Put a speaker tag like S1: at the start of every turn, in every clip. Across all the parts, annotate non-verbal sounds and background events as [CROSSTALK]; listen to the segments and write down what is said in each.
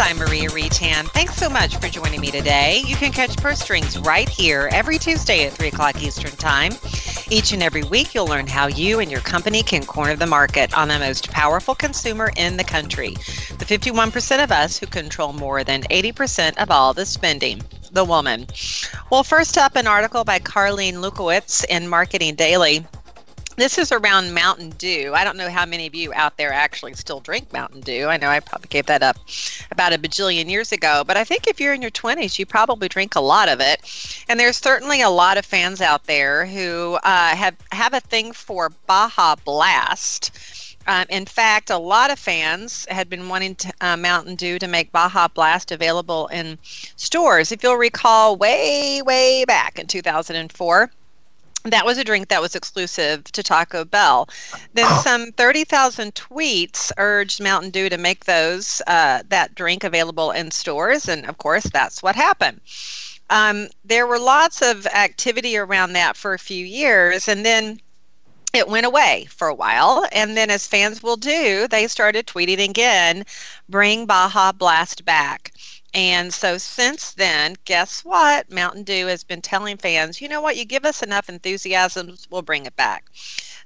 S1: I'm Maria Reitan. Thanks so much for joining me today. You can catch Purse Strings right here every Tuesday at 3 o'clock Eastern Time. Each and every week, you'll learn how you and your company can corner the market on the most powerful consumer in the country, the 51% of us who control more than 80% of all the spending the woman. Well, first up, an article by Karlene Lukovitz in Marketing Daily. This is around Mountain Dew. I don't know how many of you out there actually still drink Mountain Dew. I know I probably gave that up about a bajillion years ago, but I think if you're in your 20s, you probably drink a lot of it. And there's certainly a lot of fans out there who uh, have have a thing for Baja Blast. Um, in fact, a lot of fans had been wanting to, uh, Mountain Dew to make Baja Blast available in stores. If you'll recall, way, way back in 2004 that was a drink that was exclusive to Taco Bell. Then some 30,000 tweets urged Mountain Dew to make those uh, that drink available in stores, and of course, that's what happened. Um, there were lots of activity around that for a few years, and then it went away for a while. And then, as fans will do, they started tweeting again, bring Baja Blast back. And so since then, guess what? Mountain Dew has been telling fans, you know what, you give us enough enthusiasm, we'll bring it back.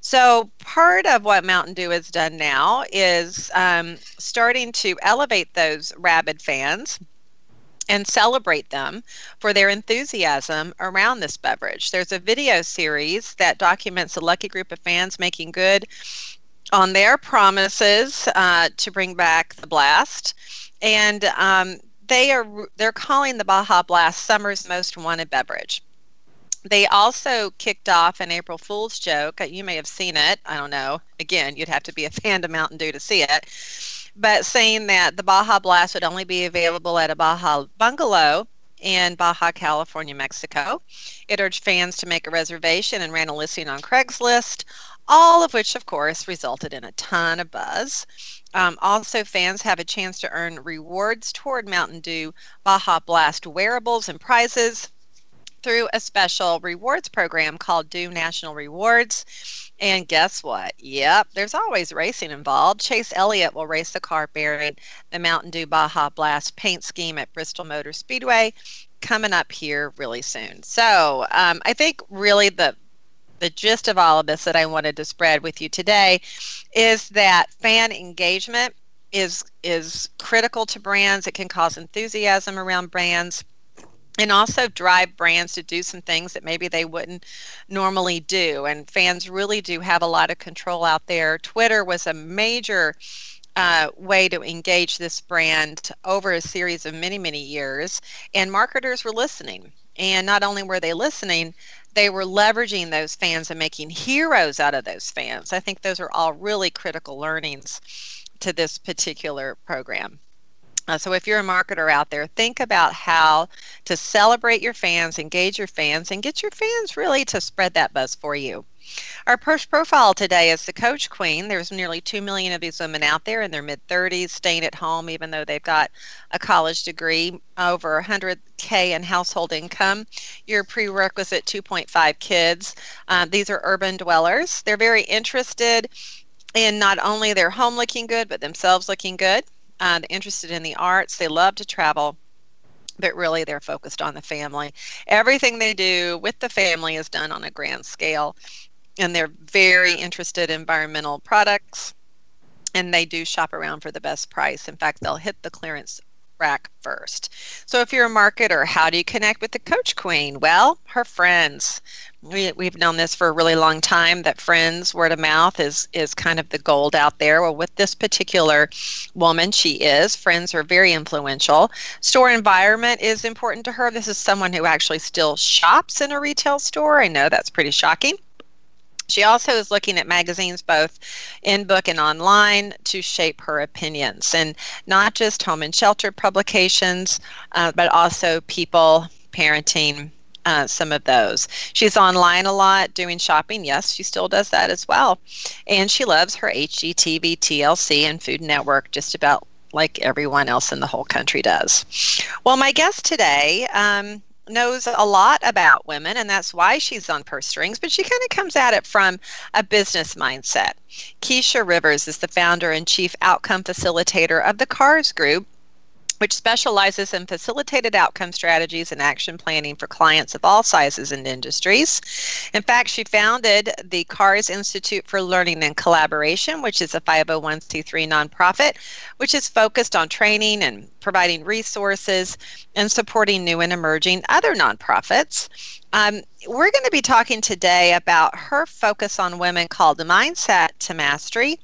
S1: So part of what Mountain Dew has done now is um, starting to elevate those rabid fans and celebrate them for their enthusiasm around this beverage. There's a video series that documents a lucky group of fans making good on their promises uh, to bring back the blast. And um, they are they're calling the Baja Blast summer's most wanted beverage. They also kicked off an April Fool's joke. You may have seen it. I don't know. Again, you'd have to be a [LAUGHS] fan of Mountain Dew to see it. But saying that the Baja Blast would only be available at a Baja bungalow in Baja California, Mexico. It urged fans to make a reservation and ran a listing on Craigslist, all of which, of course, resulted in a ton of buzz. Um, also, fans have a chance to earn rewards toward Mountain Dew Baja Blast wearables and prizes through a special rewards program called Dew National Rewards. And guess what? Yep, there's always racing involved. Chase Elliott will race the car bearing the Mountain Dew Baja Blast paint scheme at Bristol Motor Speedway coming up here really soon. So um, I think really the the gist of all of this that I wanted to spread with you today is that fan engagement is is critical to brands. It can cause enthusiasm around brands and also drive brands to do some things that maybe they wouldn't normally do. And fans really do have a lot of control out there. Twitter was a major uh, way to engage this brand over a series of many, many years, and marketers were listening. And not only were they listening, they were leveraging those fans and making heroes out of those fans. I think those are all really critical learnings to this particular program. Uh, so, if you're a marketer out there, think about how to celebrate your fans, engage your fans, and get your fans really to spread that buzz for you. Our first profile today is the Coach Queen. There's nearly 2 million of these women out there in their mid 30s, staying at home even though they've got a college degree, over 100K in household income. Your prerequisite 2.5 kids. Uh, these are urban dwellers. They're very interested in not only their home looking good, but themselves looking good. Uh, they're interested in the arts. They love to travel but really they're focused on the family. Everything they do with the family is done on a grand scale and they're very interested in environmental products and they do shop around for the best price. In fact, they'll hit the clearance rack first. So if you're a marketer, how do you connect with the coach queen? Well, her friends. We, we've known this for a really long time that friends word of mouth is is kind of the gold out there well with this particular woman she is friends are very influential store environment is important to her this is someone who actually still shops in a retail store i know that's pretty shocking she also is looking at magazines both in book and online to shape her opinions, and not just home and shelter publications, uh, but also people parenting uh, some of those. She's online a lot doing shopping. Yes, she still does that as well. And she loves her HGTV, TLC, and Food Network just about like everyone else in the whole country does. Well, my guest today um, knows a lot about women, and that's why she's on purse strings, but she kind of comes at it from a business mindset. Keisha Rivers is the founder and chief outcome facilitator of the CARS Group which specializes in facilitated outcome strategies and action planning for clients of all sizes and industries. In fact, she founded the CARS Institute for Learning and Collaboration, which is a 501c3 nonprofit, which is focused on training and providing resources and supporting new and emerging other nonprofits. Um, we're going to be talking today about her focus on women called the Mindset to Mastery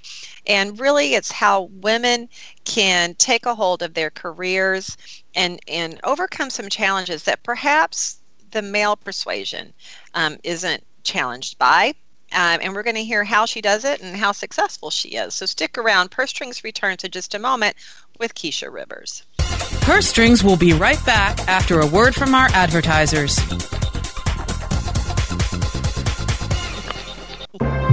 S1: and really, it's how women can take a hold of their careers and, and overcome some challenges that perhaps the male persuasion um, isn't challenged by. Um, and we're going to hear how she does it and how successful she is. So stick around. Purse Strings returns in just a moment with Keisha Rivers.
S2: Purse Strings will be right back after a word from our advertisers.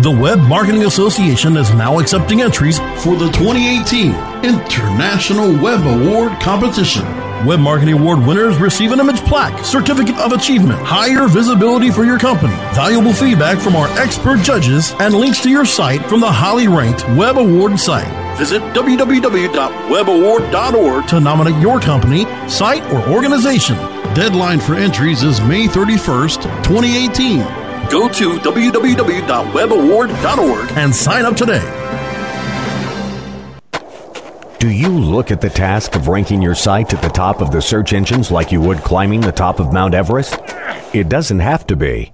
S3: The Web Marketing Association is now accepting entries for the 2018 International Web Award Competition. Web Marketing Award winners receive an image plaque, certificate of achievement, higher visibility for your company, valuable feedback from our expert judges, and links to your site from the highly ranked Web Award site. Visit www.webaward.org to nominate your company, site, or organization. Deadline for entries is May 31st, 2018. Go to www.webaward.org and sign up today.
S4: Do you look at the task of ranking your site at the top of the search engines like you would climbing the top of Mount Everest? It doesn't have to be.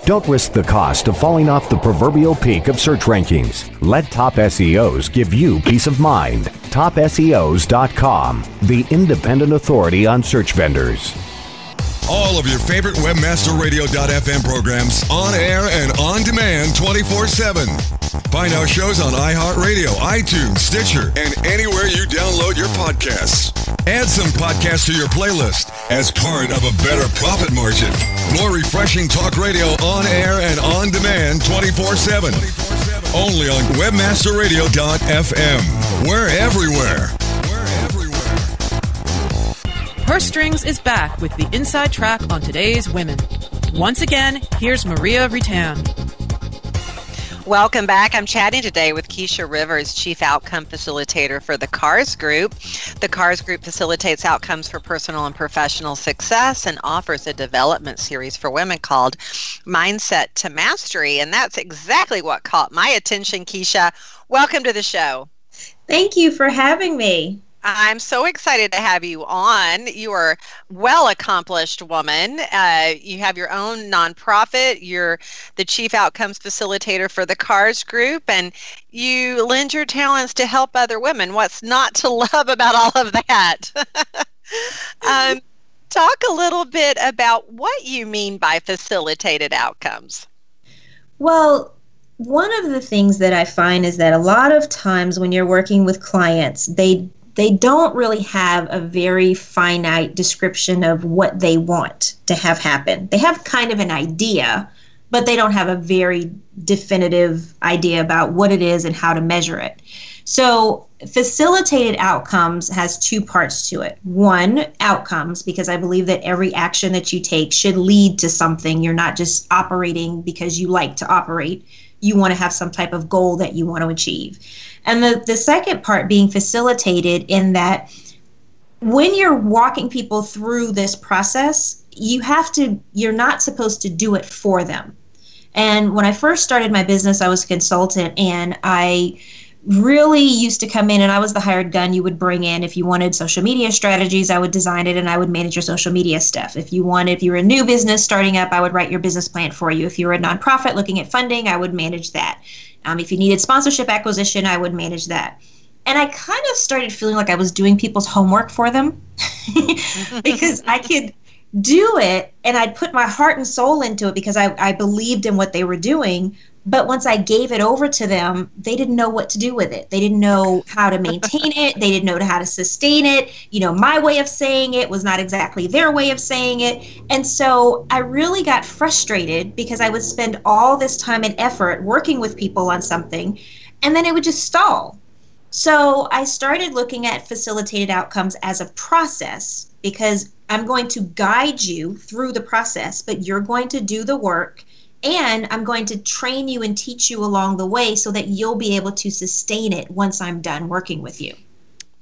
S4: Don't risk the cost of falling off the proverbial peak of search rankings. Let Top SEOs give you peace of mind. TopSEOs.com, the independent authority on search vendors.
S5: All of your favorite WebmasterRadio.fm programs on air and on demand 24 7. Find our shows on iHeartRadio, iTunes, Stitcher, and anywhere you download your podcasts. Add some podcasts to your playlist as part of a better profit margin. More refreshing talk radio on air and on demand 24 7. Only on WebmasterRadio.fm. We're everywhere.
S2: Purse Strings is back with the inside track on today's women. Once again, here's Maria Reitan.
S1: Welcome back. I'm chatting today with Keisha Rivers, Chief Outcome Facilitator for the CARS Group. The CARS Group facilitates outcomes for personal and professional success and offers a development series for women called Mindset to Mastery. And that's exactly what caught my attention, Keisha. Welcome to the show.
S6: Thank you for having me.
S1: I'm so excited to have you on. You are well accomplished woman. Uh, you have your own nonprofit. You're the chief outcomes facilitator for the CARS Group, and you lend your talents to help other women. What's not to [LAUGHS] love about all of that? [LAUGHS] um, talk a little bit about what you mean by facilitated outcomes.
S6: Well, one of the things that I find is that a lot of times when you're working with clients, they they don't really have a very finite description of what they want to have happen. They have kind of an idea, but they don't have a very definitive idea about what it is and how to measure it. So, facilitated outcomes has two parts to it. One, outcomes, because I believe that every action that you take should lead to something. You're not just operating because you like to operate, you want to have some type of goal that you want to achieve. And the, the second part being facilitated in that when you're walking people through this process, you have to, you're not supposed to do it for them. And when I first started my business, I was a consultant and I really used to come in and I was the hired gun you would bring in. If you wanted social media strategies, I would design it and I would manage your social media stuff. If you wanted, if you were a new business starting up, I would write your business plan for you. If you were a nonprofit looking at funding, I would manage that. Um, if you needed sponsorship acquisition, I would manage that. And I kind of started feeling like I was doing people's homework for them [LAUGHS] because I could do it and I'd put my heart and soul into it because I, I believed in what they were doing. But once I gave it over to them, they didn't know what to do with it. They didn't know how to maintain it. They didn't know how to sustain it. You know, my way of saying it was not exactly their way of saying it. And so I really got frustrated because I would spend all this time and effort working with people on something and then it would just stall. So I started looking at facilitated outcomes as a process because I'm going to guide you through the process, but you're going to do the work and I'm going to train you and teach you along the way so that you'll be able to sustain it once I'm done working with you.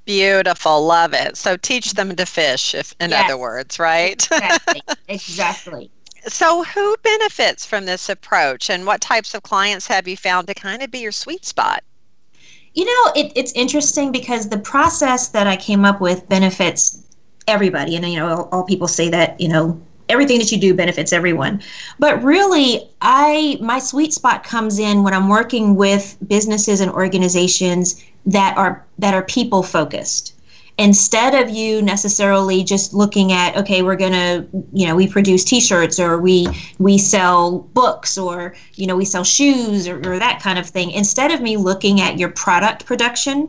S1: Beautiful, love it. So teach them to fish, if in yes. other words, right?
S6: exactly. [LAUGHS] exactly.
S1: So, who benefits from this approach, and what types of clients have you found to kind of be your sweet spot?
S6: You know, it, it's interesting because the process that I came up with benefits everybody, and you know, all, all people say that you know everything that you do benefits everyone. But really, I my sweet spot comes in when I'm working with businesses and organizations that are that are people focused instead of you necessarily just looking at okay we're going to you know we produce t-shirts or we we sell books or you know we sell shoes or, or that kind of thing instead of me looking at your product production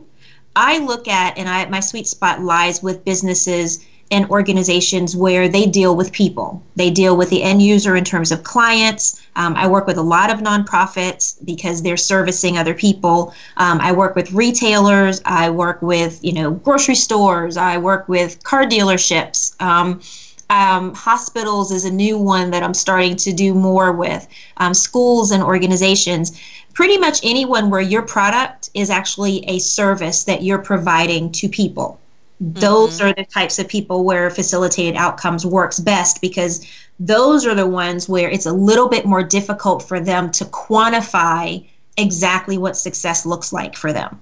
S6: i look at and i my sweet spot lies with businesses and organizations where they deal with people. They deal with the end user in terms of clients. Um, I work with a lot of nonprofits because they're servicing other people. Um, I work with retailers. I work with you know grocery stores. I work with car dealerships. Um, um, hospitals is a new one that I'm starting to do more with. Um, schools and organizations. Pretty much anyone where your product is actually a service that you're providing to people those mm-hmm. are the types of people where facilitated outcomes works best because those are the ones where it's a little bit more difficult for them to quantify exactly what success looks like for them.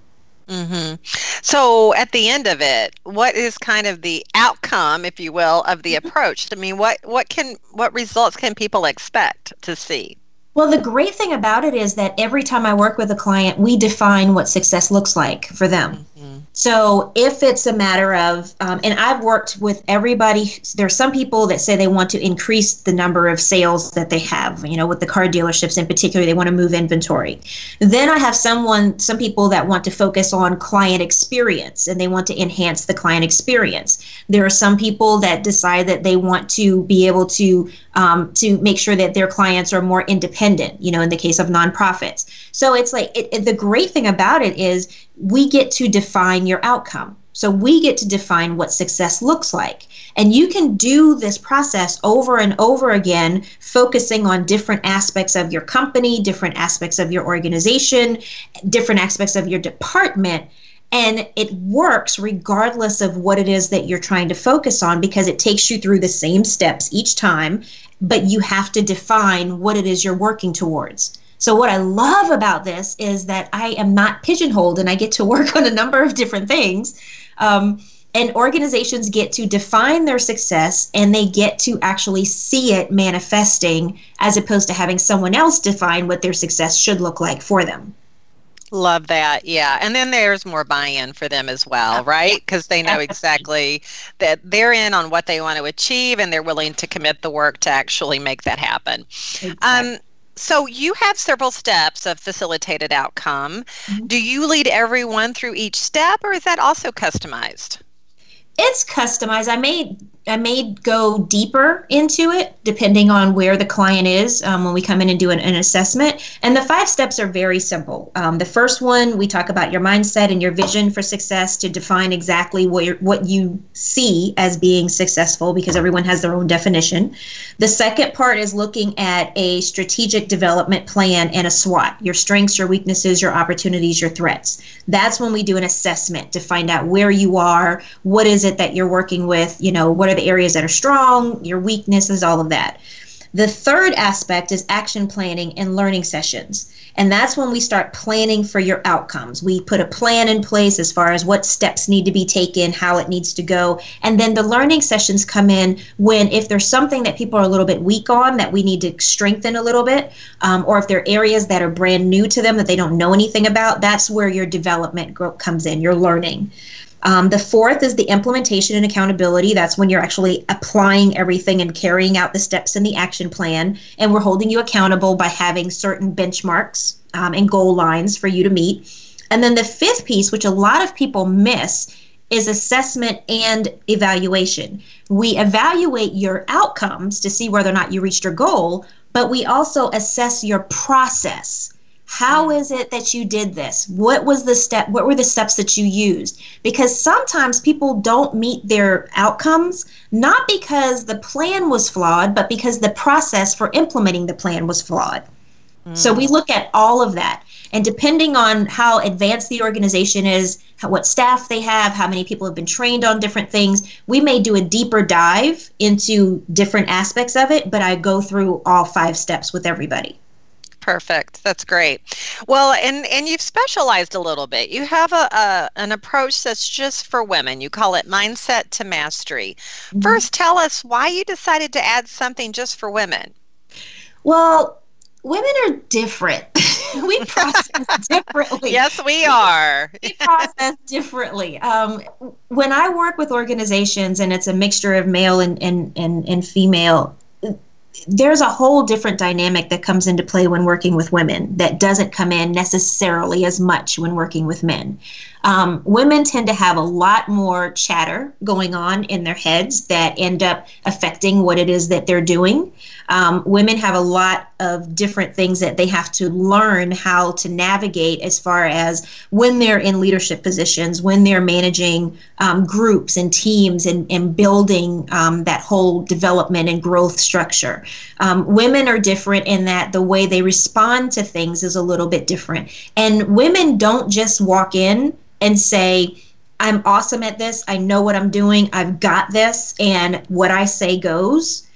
S1: Mm-hmm. So, at the end of it, what is kind of the outcome, if you will, of the approach? I mean, what what can what results can people expect to see?
S6: Well, the great thing about it is that every time I work with a client, we define what success looks like for them. Mm-hmm. So if it's a matter of, um, and I've worked with everybody, there's some people that say they want to increase the number of sales that they have, you know, with the car dealerships in particular, they want to move inventory. Then I have someone, some people that want to focus on client experience and they want to enhance the client experience. There are some people that decide that they want to be able to um, to make sure that their clients are more independent, you know, in the case of nonprofits. So it's like it, it, the great thing about it is we get to define your outcome. So we get to define what success looks like. And you can do this process over and over again, focusing on different aspects of your company, different aspects of your organization, different aspects of your department. And it works regardless of what it is that you're trying to focus on because it takes you through the same steps each time, but you have to define what it is you're working towards. So, what I love about this is that I am not pigeonholed and I get to work [LAUGHS] on a number of different things. Um, and organizations get to define their success and they get to actually see it manifesting as opposed to having someone else define what their success should look like for them.
S1: Love that. Yeah. And then there's more buy in for them as well, right? Because they know exactly that they're in on what they want to achieve and they're willing to commit the work to actually make that happen. Exactly. Um, so you have several steps of facilitated outcome. Mm-hmm. Do you lead everyone through each step or is that also customized?
S6: It's customized. I may I may go deeper into it depending on where the client is um, when we come in and do an, an assessment. And the five steps are very simple. Um, the first one, we talk about your mindset and your vision for success to define exactly what, what you see as being successful because everyone has their own definition. The second part is looking at a strategic development plan and a SWOT your strengths, your weaknesses, your opportunities, your threats. That's when we do an assessment to find out where you are, what is it that you're working with, you know, what are the areas that are strong, your weaknesses, all of that. The third aspect is action planning and learning sessions. And that's when we start planning for your outcomes. We put a plan in place as far as what steps need to be taken, how it needs to go. And then the learning sessions come in when, if there's something that people are a little bit weak on that we need to strengthen a little bit, um, or if there are areas that are brand new to them that they don't know anything about, that's where your development comes in, your learning. Um, the fourth is the implementation and accountability. That's when you're actually applying everything and carrying out the steps in the action plan. And we're holding you accountable by having certain benchmarks um, and goal lines for you to meet. And then the fifth piece, which a lot of people miss, is assessment and evaluation. We evaluate your outcomes to see whether or not you reached your goal, but we also assess your process. How mm. it that you did this? What was the step? What were the steps that you used? Because sometimes people don't meet their outcomes not because the plan was flawed, but because the process for implementing the plan was flawed. Mm. So we look at all of that. And depending on how advanced the organization is, how, what staff they have, how many people have been trained on different things, we may do a deeper dive into different aspects of it, but I go through all five steps with everybody.
S1: Perfect. That's great. Well, and and you've specialized a little bit. You have a, a an approach that's just for women. You call it mindset to mastery. Mm-hmm. First, tell us why you decided to add something just for women.
S6: Well, women are different. [LAUGHS] we process [LAUGHS] differently.
S1: Yes, we are.
S6: we process differently. Um, when I work with organizations and it's a mixture of male and, and, and, and female, there's a whole different dynamic that comes into play when working with women that doesn't come in necessarily as much when working with men. Um, women tend to have a lot more chatter going on in their heads that end up affecting what it is that they're doing. Um, women have a lot of different things that they have to learn how to navigate as far as when they're in leadership positions, when they're managing um, groups and teams and, and building um, that whole development and growth structure. Um, women are different in that the way they respond to things is a little bit different. And women don't just walk in and say, I'm awesome at this. I know what I'm doing. I've got this. And what I say goes.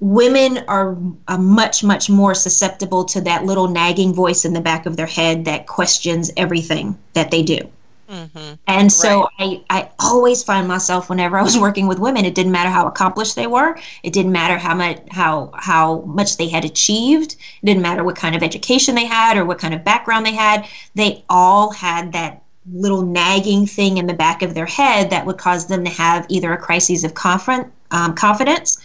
S6: Women are, are much, much more susceptible to that little nagging voice in the back of their head that questions everything that they do. Mm-hmm. And so right. I, I always find myself whenever I was working with women, it didn't matter how accomplished they were. It didn't matter how much how how much they had achieved. It didn't matter what kind of education they had or what kind of background they had. They all had that little nagging thing in the back of their head that would cause them to have either a crisis of um, confidence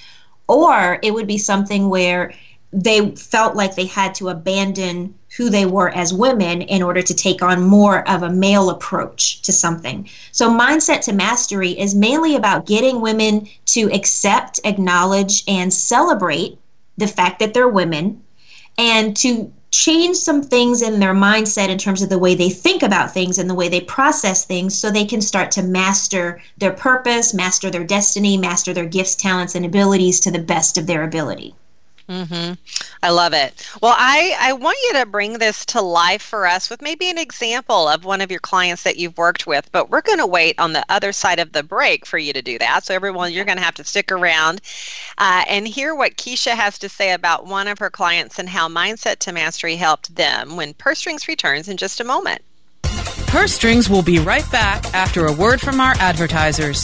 S6: or it would be something where they felt like they had to abandon who they were as women in order to take on more of a male approach to something. So, mindset to mastery is mainly about getting women to accept, acknowledge, and celebrate the fact that they're women and to change some things in their mindset in terms of the way they think about things and the way they process things so they can start to master their purpose, master their destiny, master their gifts, talents, and abilities to the best of their ability.
S1: Mm-hmm. I love it. Well, I, I want you to bring this to life for us with maybe an example of one of your clients that you've worked with, but we're going to wait on the other side of the break for you to do that. So, everyone, you're going to have to stick around uh, and hear what Keisha has to say about one of her clients and how Mindset to Mastery helped them when Purse Strings returns in just a moment.
S2: Purse Strings will be right back after a word from our advertisers.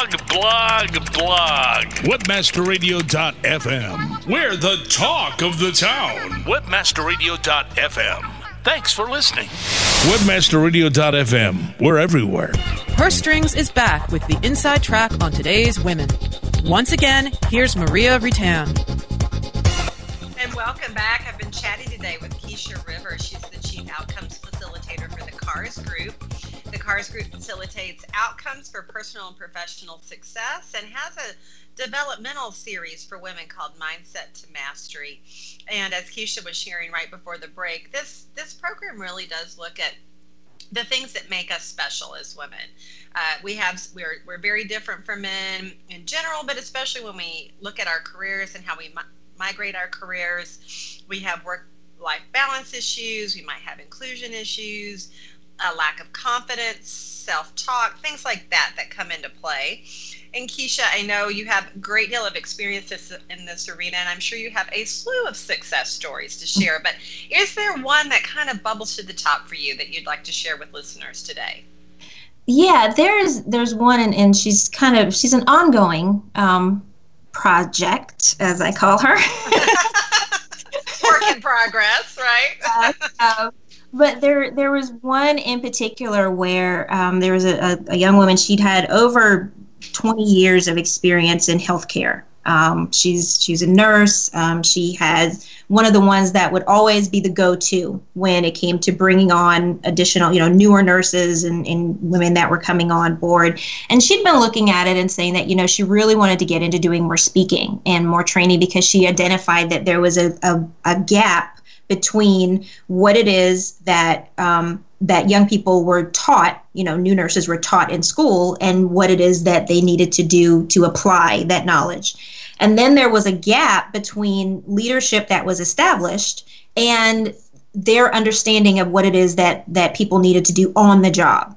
S7: Blog, blog, blog.
S8: Webmasterradio.fm. We're the talk of the town.
S7: Webmasterradio.fm. Thanks for listening.
S8: Webmasterradio.fm. We're everywhere.
S2: Her Strings is back with the inside track on today's women. Once again, here's Maria Reitan.
S1: And welcome back. I've been chatting today with Keisha Rivers. She's the Chief Outcomes Facilitator for the CARS Group. The CARS Group facilitates outcomes for personal and professional success and has a developmental series for women called Mindset to Mastery. And as Keisha was sharing right before the break, this this program really does look at the things that make us special as women. Uh, we have we're we're very different from men in general, but especially when we look at our careers and how we mi- migrate our careers. We have work life balance issues. We might have inclusion issues, a lack of confidence, self talk, things like that that come into play. And Keisha, I know you have a great deal of experience in this arena, and I'm sure you have a slew of success stories to share. But is there one that kind of bubbles to the top for you that you'd like to share with listeners today?
S6: Yeah, there's there's one, and, and she's kind of she's an ongoing um, project, as I call her. [LAUGHS]
S1: Work in progress, right? [LAUGHS]
S6: uh, uh, but there there was one in particular where um, there was a, a, a, young woman she'd had over 20 years of experience in healthcare. Um, she's she's a nurse. Um, she has one of the ones that would always be the go-to when it came to bringing on additional you know newer nurses and, and women that were coming on board. And she'd been looking at it and saying that you know she really wanted to get into doing more speaking and more training because she identified that there was a, a, a gap between what it is that um, that young people were taught, you know, new nurses were taught in school, and what it is that they needed to do to apply that knowledge. And then there was a gap between leadership that was established and their understanding of what it is that that people needed to do on the job.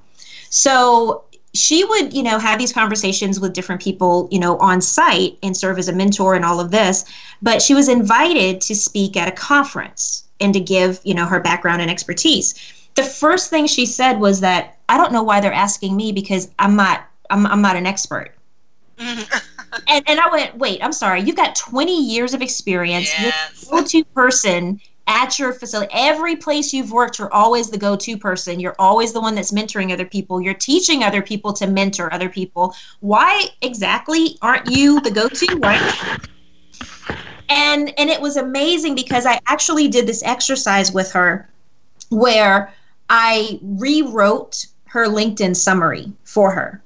S6: So she would, you know, have these conversations with different people, you know, on site and serve as a mentor and all of this. But she was invited to speak at a conference and to give, you know, her background and expertise. The first thing she said was that I don't know why they're asking me because I'm not I'm, I'm not an expert. Mm-hmm. [LAUGHS] and, and I went, wait, I'm sorry. You've got 20 years of experience. Yes. You're a go-to person at your facility. Every place you've worked, you're always the go-to person. You're always the one that's mentoring other people. You're teaching other people to mentor other people. Why exactly aren't you the go-to? Right? and and it was amazing because I actually did this exercise with her where I rewrote her LinkedIn summary for her,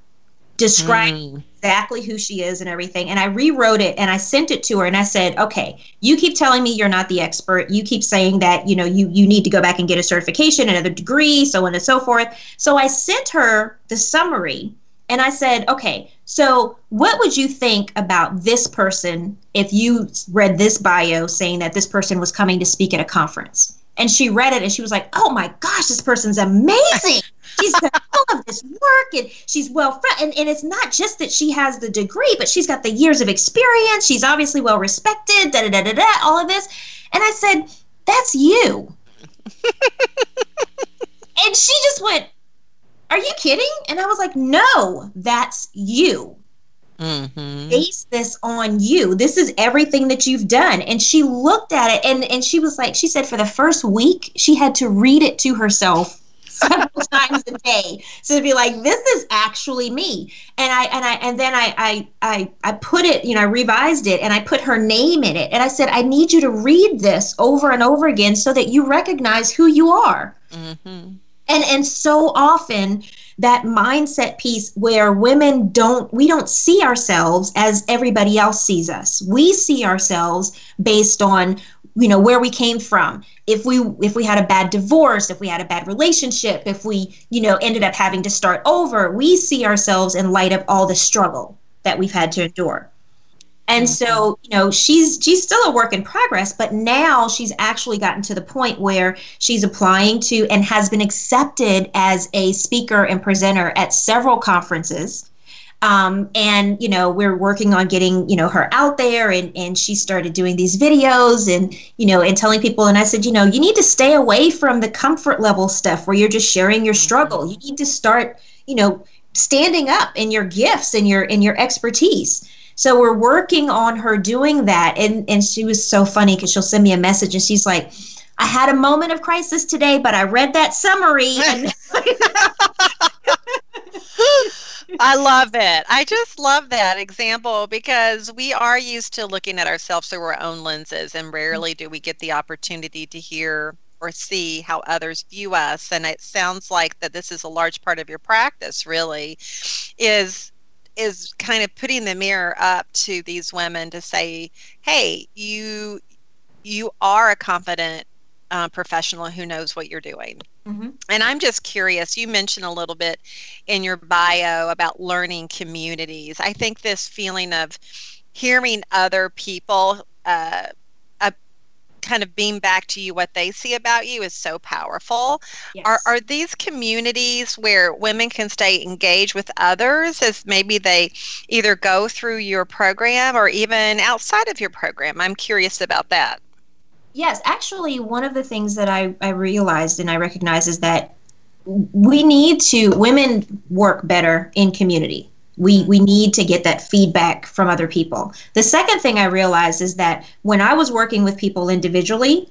S6: describing mm. Exactly who she is and everything. And I rewrote it and I sent it to her and I said, okay, you keep telling me you're not the expert. You keep saying that, you know, you, you need to go back and get a certification, another degree, so on and so forth. So I sent her the summary and I said, okay, so what would you think about this person if you read this bio saying that this person was coming to speak at a conference? And she read it and she was like, oh my gosh, this person's amazing. She's done [LAUGHS] all of this work and she's well and, and it's not just that she has the degree, but she's got the years of experience. She's obviously well respected, da da da da da, all of this. And I said, that's you. [LAUGHS] and she just went, are you kidding? And I was like, No, that's you. Mm-hmm. Base this on you. This is everything that you've done. And she looked at it and, and she was like, she said for the first week, she had to read it to herself [LAUGHS] several [LAUGHS] times a day. So to be like, this is actually me. And I and I and then I I I I put it, you know, I revised it and I put her name in it. And I said, I need you to read this over and over again so that you recognize who you are. Mm-hmm. And and so often that mindset piece where women don't we don't see ourselves as everybody else sees us. We see ourselves based on you know where we came from. If we if we had a bad divorce if we had a bad relationship if we you know ended up having to start over we see ourselves in light of all the struggle that we've had to endure and mm-hmm. so, you know, she's she's still a work in progress, but now she's actually gotten to the point where she's applying to and has been accepted as a speaker and presenter at several conferences. Um, and you know we're working on getting you know her out there and and she started doing these videos and you know and telling people and i said you know you need to stay away from the comfort level stuff where you're just sharing your struggle you need to start you know standing up in your gifts and your in your expertise so we're working on her doing that. And, and she was so funny because she'll send me a message and she's like, I had a moment of crisis today, but I read that summary. [LAUGHS] And-
S1: I love it. I just love that example because we are used to looking at ourselves through our own lenses, and rarely do we get the opportunity to hear or see how others view us. And it sounds like that this is a large part of your practice, really, is is kind of putting the mirror up to these women to say, "Hey, you you are a confident uh, professional who knows what you're doing." Mm-hmm. And I'm just curious. You mentioned a little bit in your bio about learning communities. I think this feeling of hearing other people uh, kind of beam back to you what they see about you is so powerful. Yes. Are are these communities where women can stay engaged with others as maybe they either go through your program or even outside of your program? I'm curious about that.
S6: Yes, actually one of the things that I, I realized and I recognize is that we need to women work better in community we we need to get that feedback from other people. The second thing i realized is that when i was working with people individually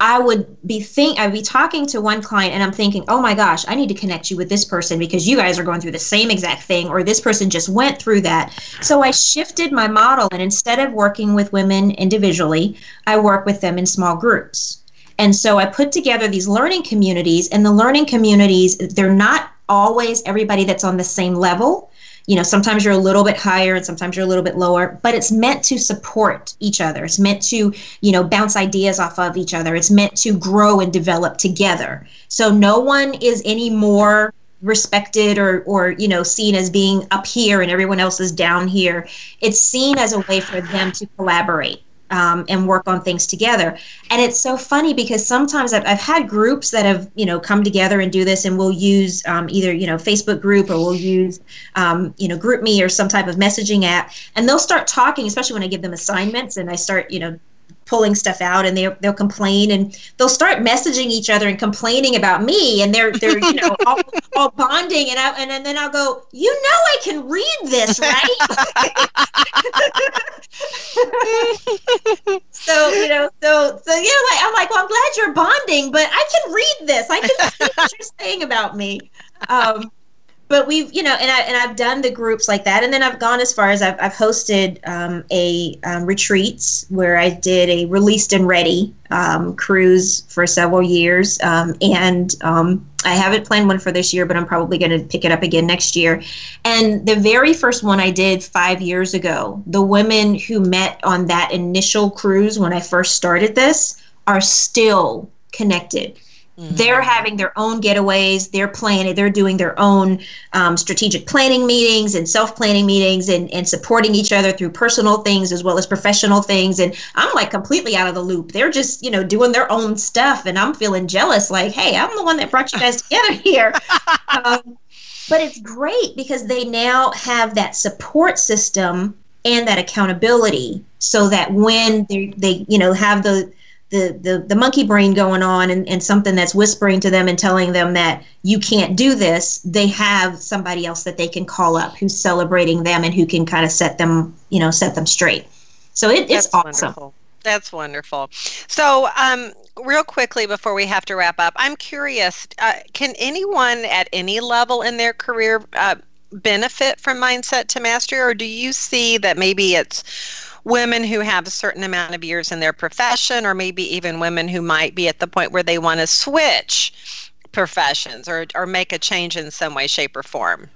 S6: i would be think i'd be talking to one client and i'm thinking oh my gosh i need to connect you with this person because you guys are going through the same exact thing or this person just went through that. So i shifted my model and instead of working with women individually i work with them in small groups. And so i put together these learning communities and the learning communities they're not always everybody that's on the same level you know sometimes you're a little bit higher and sometimes you're a little bit lower but it's meant to support each other. It's meant to you know bounce ideas off of each other. It's meant to grow and develop together. So no one is any more respected or or you know seen as being up here and everyone else is down here. It's seen as a way for them to collaborate um, and work on things together. And it's so funny because sometimes I've, I've, had groups that have, you know, come together and do this, and we'll use um, either, you know, Facebook group or we'll use, um, you know, GroupMe or some type of messaging app, and they'll start talking, especially when I give them assignments and I start, you know, pulling stuff out and they they'll complain and they'll start messaging each other and complaining about me and they're they're you know all, [LAUGHS] all bonding and I and, and then I'll go you know I can read this right? [LAUGHS] So you know so so you know like I'm like well I'm glad you're bonding but I can read this. I can see what you're saying about me. Um, but we've you know and I and I've done the groups like that. And then I've gone as far as I've, I've hosted um, a um, retreats where I did a released and ready um, cruise for several years. Um, and um, I haven't planned one for this year but I'm probably going to pick it up again next year. And the very first one I did five years ago the women who met on that initial cruise when I first started this are still connected Mm-hmm. They're having their own getaways. They're planning. They're doing their own um, strategic planning meetings and self planning meetings and, and supporting each other through personal things as well as professional things. And I'm like completely out of the loop. They're just, you know, doing their own stuff. And I'm feeling jealous like, hey, I'm the one that brought you guys together here. [LAUGHS] um, but it's great because they now have that support system and that accountability so that when they, they you know have the the, the, the monkey brain going on and, and something that's whispering to them and telling them that you can't do this, they have somebody else that they can call up who's celebrating them and who can kind of set them, you know, set them straight. So it, it's awesome. Wonderful.
S1: That's wonderful. So, um, real quickly before we have to wrap up, I'm curious uh, can anyone at any level in their career uh, benefit from Mindset to Mastery, or do you see that maybe it's women who have a certain amount of years in their profession, or maybe even women who might be at the point where they want to switch professions or, or make a change in some way, shape, or form?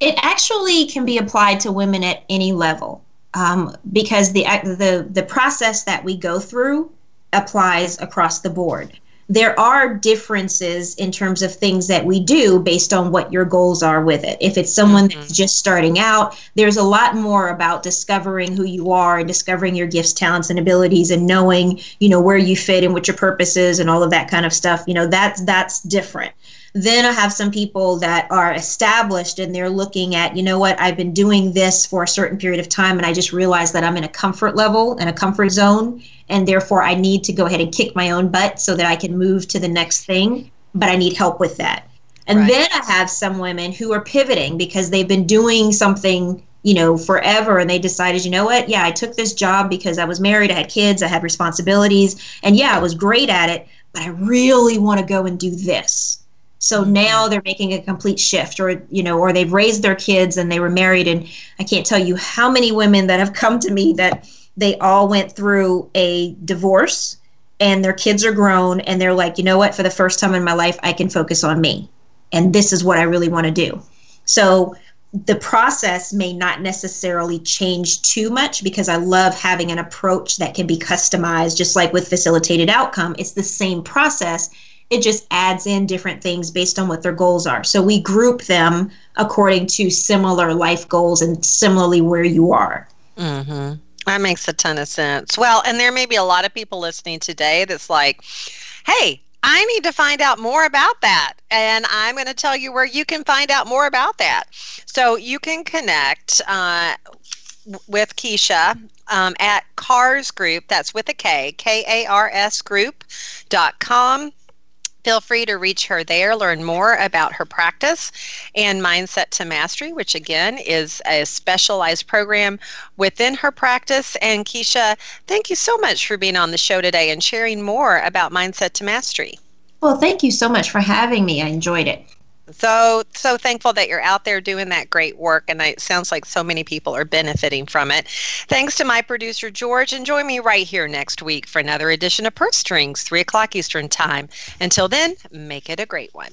S6: It actually can be applied to women at any level um, because the, the, the process that we go through applies across the board there are differences in terms of things that we do based on what your goals are with it. If it's someone mm-hmm. that's just starting out, there's a lot more about discovering who you are and discovering your gifts, talents, and abilities and knowing, you know, where you fit and what your purpose is and all of that kind of stuff. You know, that's that's different. Then I have some people that are established and they're looking at, you know what, I've been doing this for a certain period of time and I just realized that I'm in a comfort level and a comfort zone and therefore I need to go ahead and kick my own butt so that I can move to the next thing, but I need help with that. And right. then I have some women who are pivoting because they've been doing something, you know, forever and they decided, you know what? Yeah, I took this job because I was married, I had kids, I had responsibilities, and yeah, I was great at it, but I really want to go and do this. So now they're making a complete shift, or you know, or they've raised their kids and they were married, and I can't tell you how many women that have come to me that they all went through a divorce and their kids are grown and they're like, you know what, for the first time in my life, I can focus on me. And this is what I really want to do. So the process may not necessarily change too much because I love having an approach that can be customized, just like with facilitated outcome. It's the same process. It just adds in different things based on what their goals are. So we group them according to similar life goals and similarly where you are.
S1: Mm-hmm. That makes a ton of sense. Well, and there may be a lot of people listening today that's like, hey, I need to find out more about that. And I'm going to tell you where you can find out more about that. So you can connect uh, with Keisha um, at Kars Group. That's with a K, K A R S group.com. Feel free to reach her there, learn more about her practice and Mindset to Mastery, which again is a specialized program within her practice. And Keisha, thank you so much for being on the show today and sharing more about Mindset to Mastery.
S6: Well, thank you so much for having me. I enjoyed it
S1: so so thankful that you're out there doing that great work and it sounds like so many people are benefiting from it. Thanks to my producer george and join me right here next week for another edition of purse strings 3 o'clock eastern time. Until then make it a great one